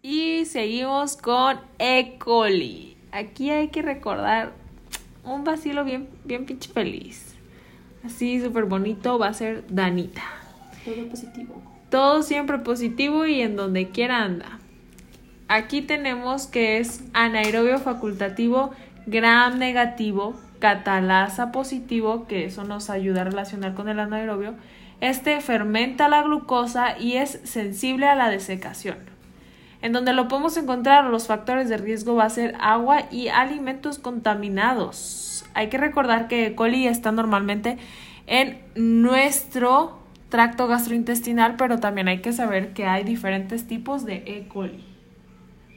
Y seguimos con E. coli. Aquí hay que recordar un vacilo bien, bien pinche feliz. Así súper bonito va a ser Danita. Todo positivo. Todo siempre positivo y en donde quiera anda. Aquí tenemos que es anaerobio facultativo, gram negativo, catalasa positivo, que eso nos ayuda a relacionar con el anaerobio. Este fermenta la glucosa y es sensible a la desecación. En donde lo podemos encontrar los factores de riesgo va a ser agua y alimentos contaminados. Hay que recordar que E. coli está normalmente en nuestro tracto gastrointestinal, pero también hay que saber que hay diferentes tipos de E. coli.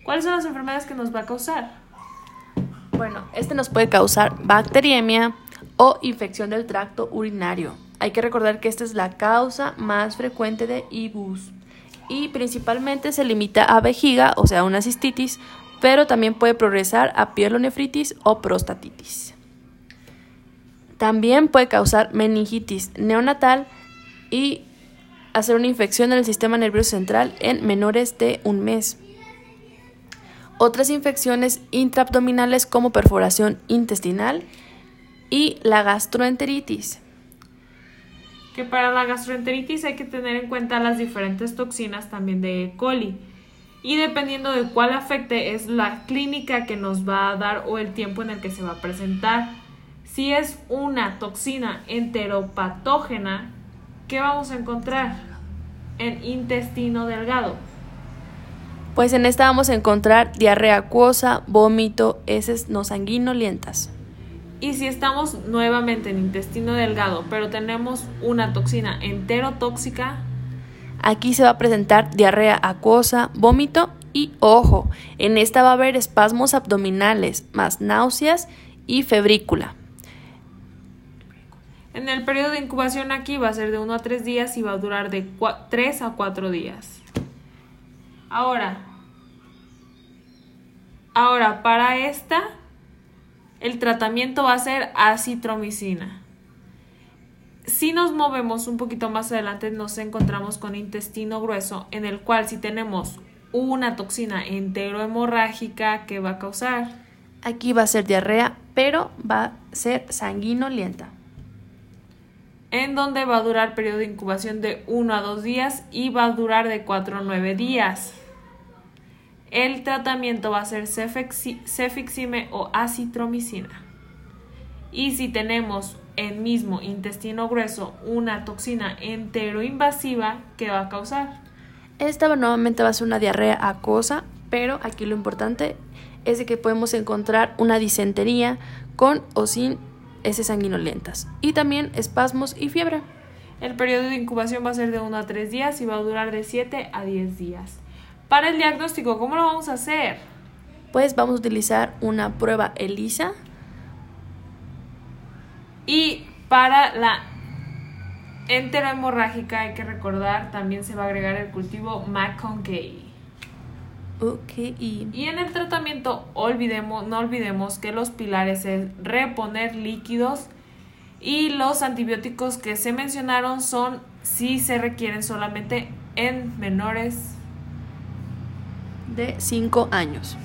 ¿Cuáles son las enfermedades que nos va a causar? Bueno, este nos puede causar bacteriemia o infección del tracto urinario. Hay que recordar que esta es la causa más frecuente de IBUS y principalmente se limita a vejiga, o sea, una cistitis, pero también puede progresar a pielonefritis o prostatitis. También puede causar meningitis neonatal y hacer una infección en el sistema nervioso central en menores de un mes. Otras infecciones intraabdominales como perforación intestinal y la gastroenteritis. Que para la gastroenteritis hay que tener en cuenta las diferentes toxinas también de E. coli. Y dependiendo de cuál afecte es la clínica que nos va a dar o el tiempo en el que se va a presentar. Si es una toxina enteropatógena, ¿qué vamos a encontrar? En intestino delgado. Pues en esta vamos a encontrar diarrea acuosa, vómito, heces no sanguinolientas. Y si estamos nuevamente en intestino delgado, pero tenemos una toxina enterotóxica, Aquí se va a presentar diarrea acuosa, vómito y ojo, en esta va a haber espasmos abdominales, más náuseas y febrícula. en el periodo de incubación aquí va a ser de 1 a 3 días y va a durar de 3 a 4 días. Ahora, ahora para esta, el tratamiento va a ser acitromicina. Si nos movemos un poquito más adelante, nos encontramos con intestino grueso, en el cual si tenemos una toxina enterohemorrágica que va a causar Aquí va a ser diarrea, pero va a ser sanguinolienta. en donde va a durar periodo de incubación de 1 a 2 días y va a durar de 4 a 9 días. El tratamiento va a ser cefixime o acitromicina. Y si tenemos en mismo intestino grueso una toxina enteroinvasiva, ¿qué va a causar? Esta nuevamente va a ser una diarrea acuosa, pero aquí lo importante es de que podemos encontrar una disentería con o sin heces sanguinolentas y también espasmos y fiebre. El periodo de incubación va a ser de 1 a 3 días y va a durar de 7 a 10 días. Para el diagnóstico, ¿cómo lo vamos a hacer? Pues vamos a utilizar una prueba ELISA Y para la enterohemorrágica hay que recordar, también se va a agregar el cultivo McConkey. Ok, y en el tratamiento olvidemos, no olvidemos que los pilares es reponer líquidos y los antibióticos que se mencionaron son si se requieren solamente en menores de 5 años.